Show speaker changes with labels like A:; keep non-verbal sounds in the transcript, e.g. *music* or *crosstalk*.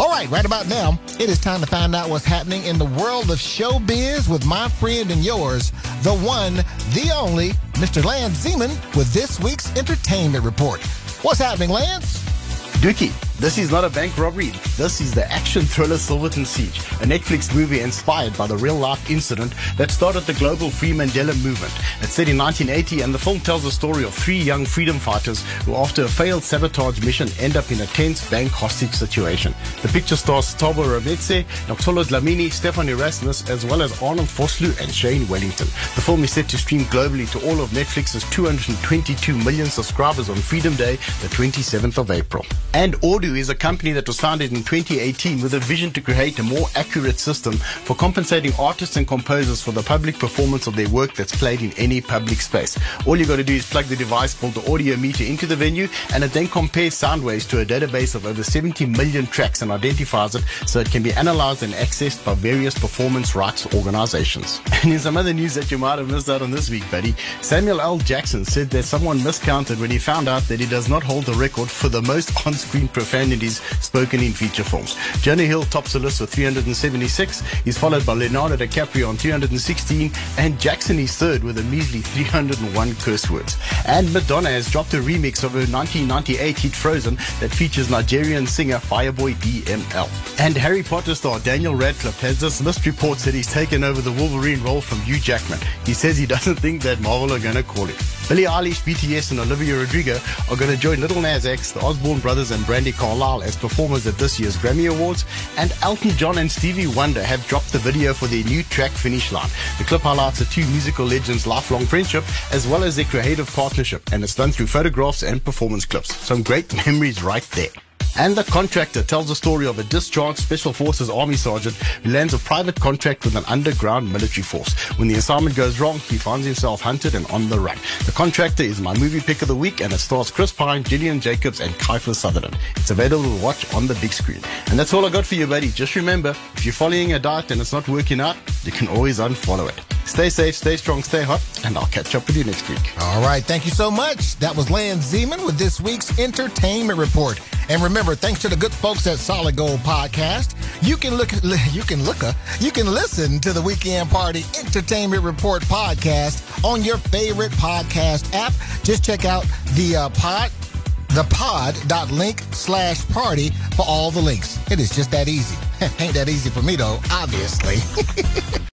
A: All right, right about now, it is time to find out what's happening in the world of showbiz with my friend and yours, the one, the only, Mr. Lance Zeman, with this week's entertainment report. What's happening, Lance?
B: Dookie, this is not a bank robbery. This is the action thriller Silverton Siege, a Netflix movie inspired by the real life incident that started the global Free Mandela movement. It's set in 1980 and the film tells the story of three young freedom fighters who after a failed sabotage mission end up in a tense bank hostage situation. The picture stars Thabo Rametsi, Noxolo Dlamini, Stefan Erasmus, as well as Arnold Vosloo and Shane Wellington. The film is set to stream globally to all of Netflix's 222 million subscribers on Freedom Day, the 27th of April. And Is a company that was founded in 2018 with a vision to create a more accurate system for compensating artists and composers for the public performance of their work that's played in any public space. All you got to do is plug the device called the audio meter into the venue and it then compares sound waves to a database of over 70 million tracks and identifies it so it can be analyzed and accessed by various performance rights organizations. *laughs* And in some other news that you might have missed out on this week, buddy, Samuel L. Jackson said that someone miscounted when he found out that he does not hold the record for the most spoken in feature films. Jonah Hill tops the list with 376. He's followed by Leonardo DiCaprio on 316, and Jackson is third with a measly 301 curse words. And Madonna has dropped a remix of her 1998 hit Frozen that features Nigerian singer Fireboy DML. And Harry Potter star Daniel Radcliffe has dismissed reports that he's taken over the Wolverine role from Hugh Jackman. He says he doesn't think that Marvel are going to call him. Billie Eilish, BTS, and Olivia Rodrigo are going to join Lil Nas X, the Osborne Brothers, and Brandi Carlile as performers at this year's Grammy Awards. And Elton John and Stevie Wonder have dropped the video for their new track Finish Line. The clip highlights the two musical legends' lifelong friendship as well as their creative partnership, and it's done through photographs and performance clips. Some great *laughs* memories right there. And the contractor tells the story of a discharged Special Forces Army sergeant who lands a private contract with an underground military force. When the assignment goes wrong, he finds himself hunted and on the run. The contractor is my movie pick of the week and it stars Chris Pine, Gillian Jacobs, and Kiefer Sutherland. It's available to watch on the big screen. And that's all I got for you, buddy. Just remember, if you're following a diet and it's not working out, you can always unfollow it. Stay safe, stay strong, stay hot, and I'll catch up with you next week.
A: All right, thank you so much. That was Lance Zeman with this week's entertainment report. And remember, thanks to the good folks at Solid Gold Podcast, you can look, *laughs* you can look, you can listen to the Weekend Party Entertainment Report podcast on your favorite podcast app. Just check out the uh, pod the pod.link slash party for all the links. It is just that easy. *laughs* Ain't that easy for me though, obviously. *laughs*